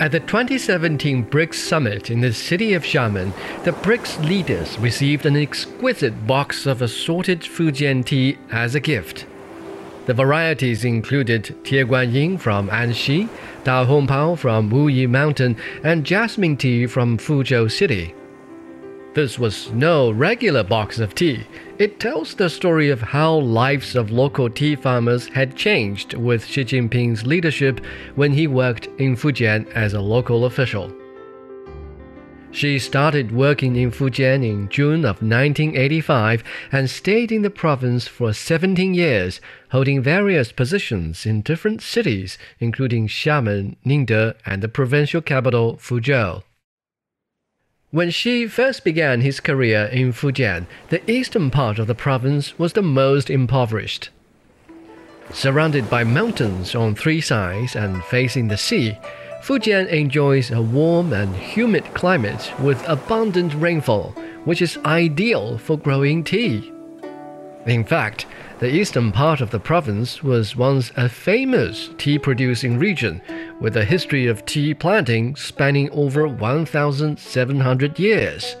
At the 2017 BRICS Summit in the city of Xiamen, the BRICS leaders received an exquisite box of assorted Fujian tea as a gift. The varieties included Tieguanyin from Anxi, Da Hongpao from Wuyi Mountain, and jasmine tea from Fuzhou City. This was no regular box of tea. It tells the story of how lives of local tea farmers had changed with Xi Jinping's leadership when he worked in Fujian as a local official. Xi started working in Fujian in June of 1985 and stayed in the province for 17 years, holding various positions in different cities, including Xiamen, Ningde, and the provincial capital, Fuzhou. When Xi first began his career in Fujian, the eastern part of the province was the most impoverished. Surrounded by mountains on three sides and facing the sea, Fujian enjoys a warm and humid climate with abundant rainfall, which is ideal for growing tea. In fact, the eastern part of the province was once a famous tea producing region with a history of tea planting spanning over 1,700 years.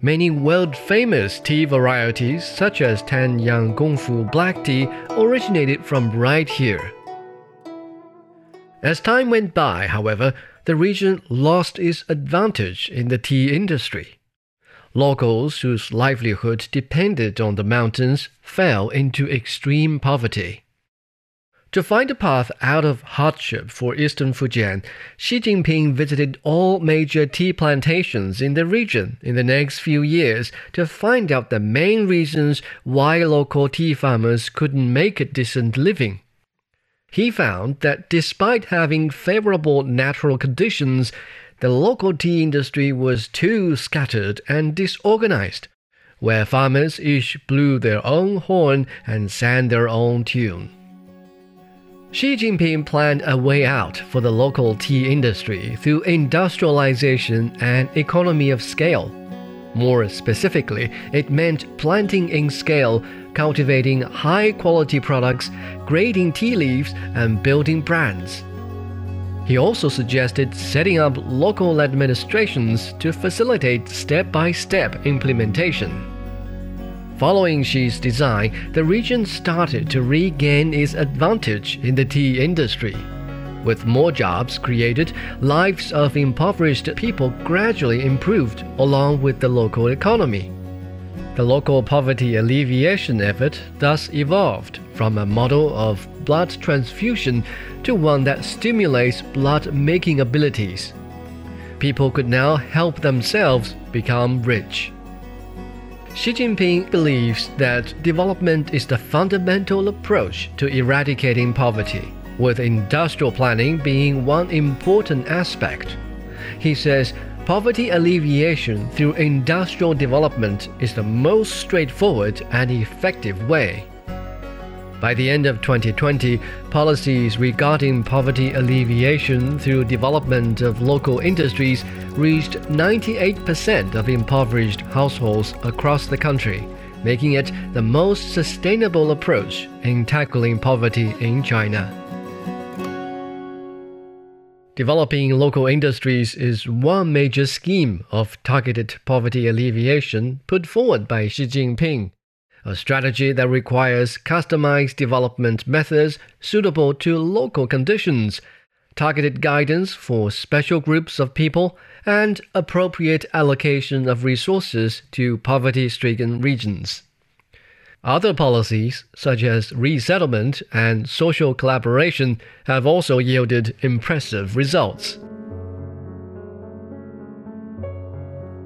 Many world famous tea varieties, such as Tanyang Gongfu black tea, originated from right here. As time went by, however, the region lost its advantage in the tea industry. Locals whose livelihood depended on the mountains fell into extreme poverty. To find a path out of hardship for eastern Fujian, Xi Jinping visited all major tea plantations in the region in the next few years to find out the main reasons why local tea farmers couldn't make a decent living. He found that despite having favorable natural conditions, the local tea industry was too scattered and disorganized, where farmers each blew their own horn and sang their own tune. Xi Jinping planned a way out for the local tea industry through industrialization and economy of scale. More specifically, it meant planting in scale, cultivating high quality products, grading tea leaves, and building brands. He also suggested setting up local administrations to facilitate step by step implementation. Following Xi's design, the region started to regain its advantage in the tea industry. With more jobs created, lives of impoverished people gradually improved along with the local economy. The local poverty alleviation effort thus evolved from a model of blood transfusion to one that stimulates blood making abilities. People could now help themselves become rich. Xi Jinping believes that development is the fundamental approach to eradicating poverty with industrial planning being one important aspect. He says poverty alleviation through industrial development is the most straightforward and effective way. By the end of 2020, policies regarding poverty alleviation through development of local industries reached 98% of impoverished households across the country, making it the most sustainable approach in tackling poverty in China. Developing local industries is one major scheme of targeted poverty alleviation put forward by Xi Jinping, a strategy that requires customized development methods suitable to local conditions, targeted guidance for special groups of people, and appropriate allocation of resources to poverty stricken regions. Other policies, such as resettlement and social collaboration, have also yielded impressive results.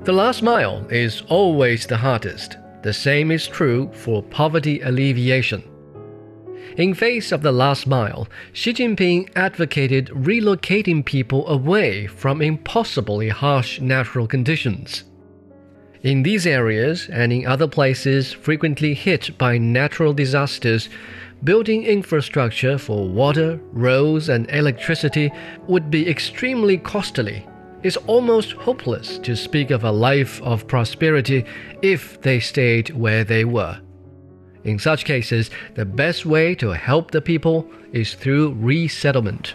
The last mile is always the hardest. The same is true for poverty alleviation. In face of the last mile, Xi Jinping advocated relocating people away from impossibly harsh natural conditions. In these areas and in other places frequently hit by natural disasters, building infrastructure for water, roads, and electricity would be extremely costly. It's almost hopeless to speak of a life of prosperity if they stayed where they were. In such cases, the best way to help the people is through resettlement.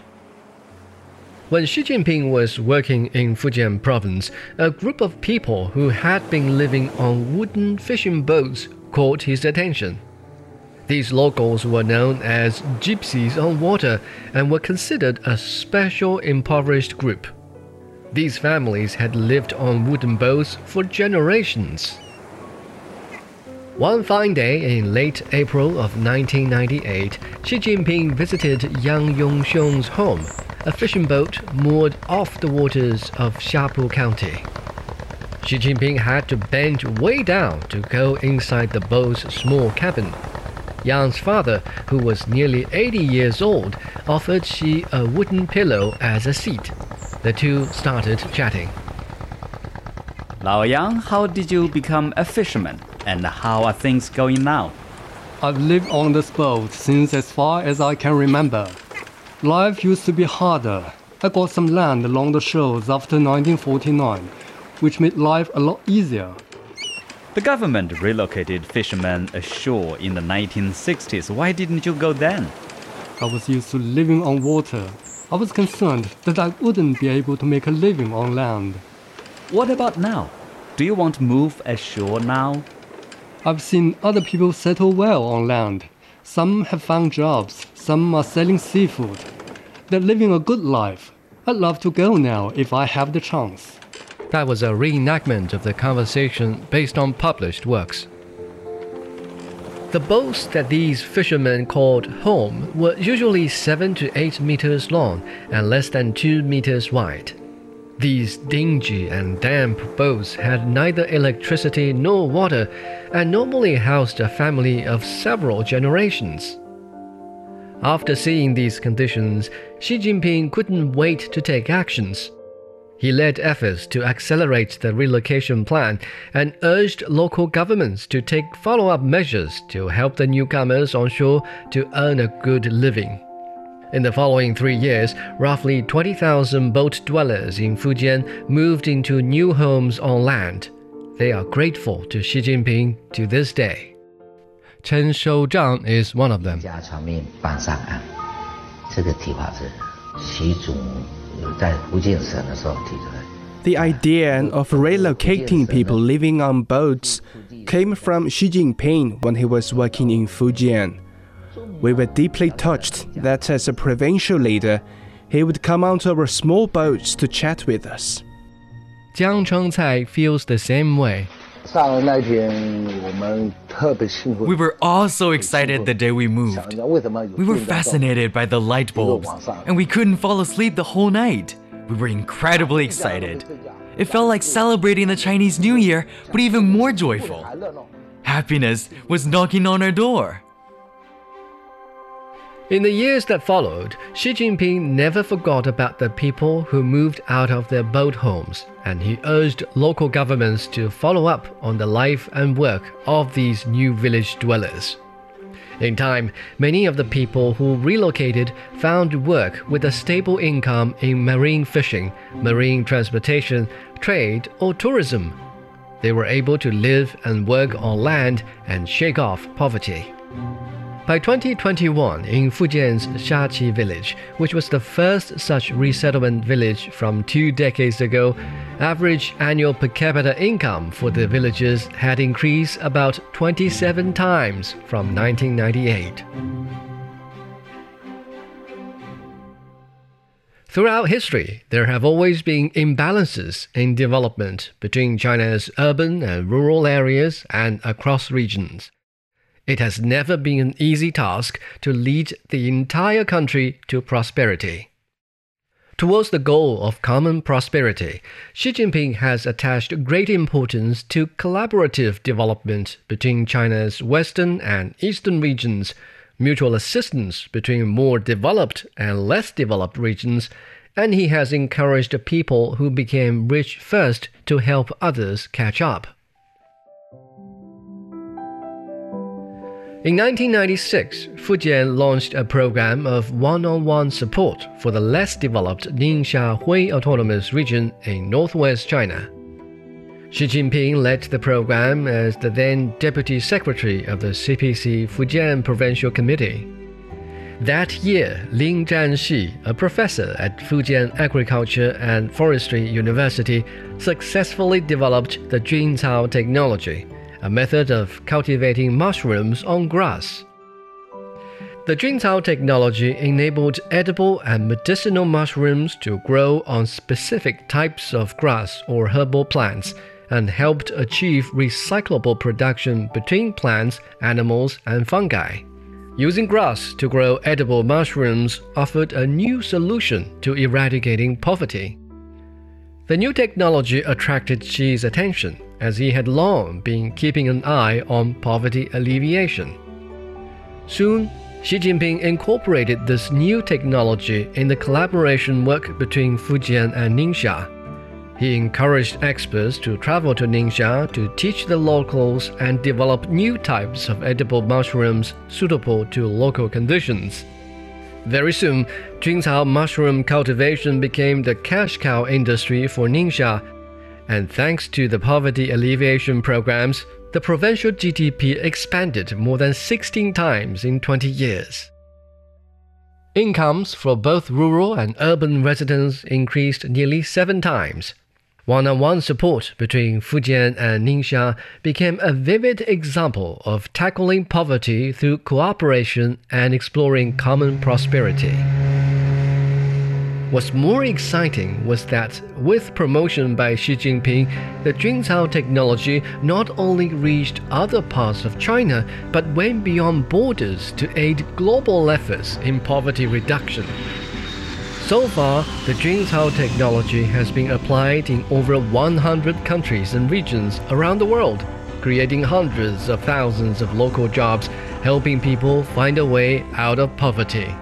When Xi Jinping was working in Fujian province, a group of people who had been living on wooden fishing boats caught his attention. These locals were known as gypsies on water and were considered a special impoverished group. These families had lived on wooden boats for generations. One fine day in late April of 1998, Xi Jinping visited Yang Yongxiong's home a fishing boat moored off the waters of Xiapu County. Xi Jinping had to bend way down to go inside the boat's small cabin. Yang's father, who was nearly 80 years old, offered Xi a wooden pillow as a seat. The two started chatting. Lao Yang, how did you become a fisherman? And how are things going now? I've lived on this boat since as far as I can remember. Life used to be harder. I got some land along the shores after 1949, which made life a lot easier. The government relocated fishermen ashore in the 1960s. Why didn't you go then? I was used to living on water. I was concerned that I wouldn't be able to make a living on land. What about now? Do you want to move ashore now? I've seen other people settle well on land. Some have found jobs, some are selling seafood. They're living a good life. I'd love to go now if I have the chance. That was a reenactment of the conversation based on published works. The boats that these fishermen called home were usually 7 to 8 meters long and less than 2 meters wide. These dingy and damp boats had neither electricity nor water and normally housed a family of several generations. After seeing these conditions, Xi Jinping couldn't wait to take actions. He led efforts to accelerate the relocation plan and urged local governments to take follow up measures to help the newcomers on shore to earn a good living. In the following three years, roughly 20,000 boat dwellers in Fujian moved into new homes on land. They are grateful to Xi Jinping to this day. Chen Shouzhang is one of them. The idea of relocating people living on boats came from Xi Jinping when he was working in Fujian. We were deeply touched that as a provincial leader, he would come onto our small boats to chat with us. Jiang Chengcai feels the same way. We were all so excited the day we moved. We were fascinated by the light bulbs, and we couldn't fall asleep the whole night. We were incredibly excited. It felt like celebrating the Chinese New Year, but even more joyful. Happiness was knocking on our door. In the years that followed, Xi Jinping never forgot about the people who moved out of their boat homes, and he urged local governments to follow up on the life and work of these new village dwellers. In time, many of the people who relocated found work with a stable income in marine fishing, marine transportation, trade, or tourism. They were able to live and work on land and shake off poverty. By 2021, in Fujian's Shachi village, which was the first such resettlement village from two decades ago, average annual per capita income for the villagers had increased about 27 times from 1998. Throughout history, there have always been imbalances in development between China's urban and rural areas and across regions. It has never been an easy task to lead the entire country to prosperity. Towards the goal of common prosperity, Xi Jinping has attached great importance to collaborative development between China's western and eastern regions, mutual assistance between more developed and less developed regions, and he has encouraged people who became rich first to help others catch up. In 1996, Fujian launched a program of one on one support for the less developed Ningxia Hui Autonomous Region in northwest China. Xi Jinping led the program as the then Deputy Secretary of the CPC Fujian Provincial Committee. That year, Lin Zhanxi, a professor at Fujian Agriculture and Forestry University, successfully developed the Juncao technology, a method of cultivating mushrooms on grass. The Juncao technology enabled edible and medicinal mushrooms to grow on specific types of grass or herbal plants and helped achieve recyclable production between plants, animals, and fungi. Using grass to grow edible mushrooms offered a new solution to eradicating poverty. The new technology attracted Xi's attention, as he had long been keeping an eye on poverty alleviation. Soon, Xi Jinping incorporated this new technology in the collaboration work between Fujian and Ningxia he encouraged experts to travel to Ningxia to teach the locals and develop new types of edible mushrooms suitable to local conditions. Very soon, Juncao mushroom cultivation became the cash cow industry for Ningxia, and thanks to the poverty alleviation programs, the provincial GDP expanded more than 16 times in 20 years. Incomes for both rural and urban residents increased nearly seven times. One on one support between Fujian and Ningxia became a vivid example of tackling poverty through cooperation and exploring common prosperity. What's more exciting was that, with promotion by Xi Jinping, the Juncao technology not only reached other parts of China but went beyond borders to aid global efforts in poverty reduction. So far, the Juncao technology has been applied in over 100 countries and regions around the world, creating hundreds of thousands of local jobs, helping people find a way out of poverty.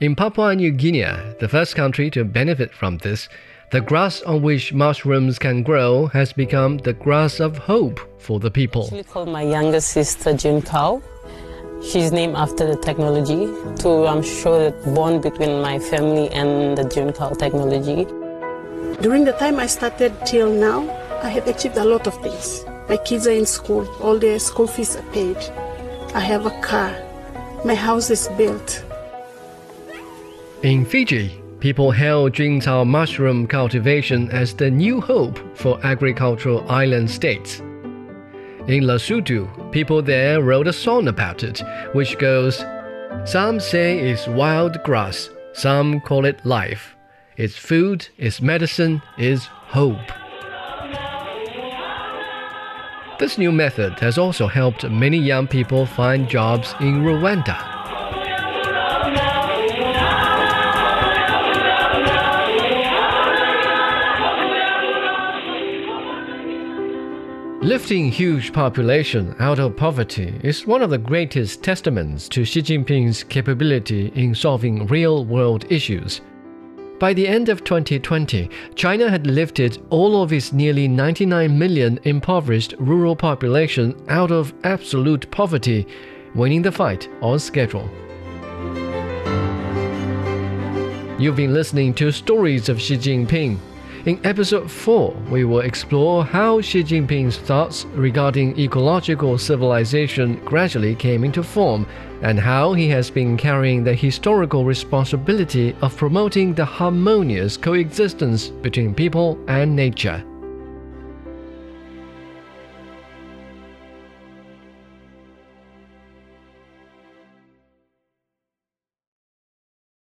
In Papua New Guinea, the first country to benefit from this, the grass on which mushrooms can grow has become the grass of hope for the people. I call my younger sister Juncao She's named after the technology to um, show the bond between my family and the Juncao technology. During the time I started till now, I have achieved a lot of things. My kids are in school, all their school fees are paid. I have a car. My house is built. In Fiji, people hail Juncao mushroom cultivation as the new hope for agricultural island states. In Lesotho, people there wrote a song about it, which goes Some say it's wild grass, some call it life. It's food, it's medicine, it's hope. This new method has also helped many young people find jobs in Rwanda. Lifting huge population out of poverty is one of the greatest testaments to Xi Jinping's capability in solving real-world issues. By the end of 2020, China had lifted all of its nearly 99 million impoverished rural population out of absolute poverty, winning the fight on schedule. You've been listening to Stories of Xi Jinping in episode 4, we will explore how Xi Jinping's thoughts regarding ecological civilization gradually came into form and how he has been carrying the historical responsibility of promoting the harmonious coexistence between people and nature.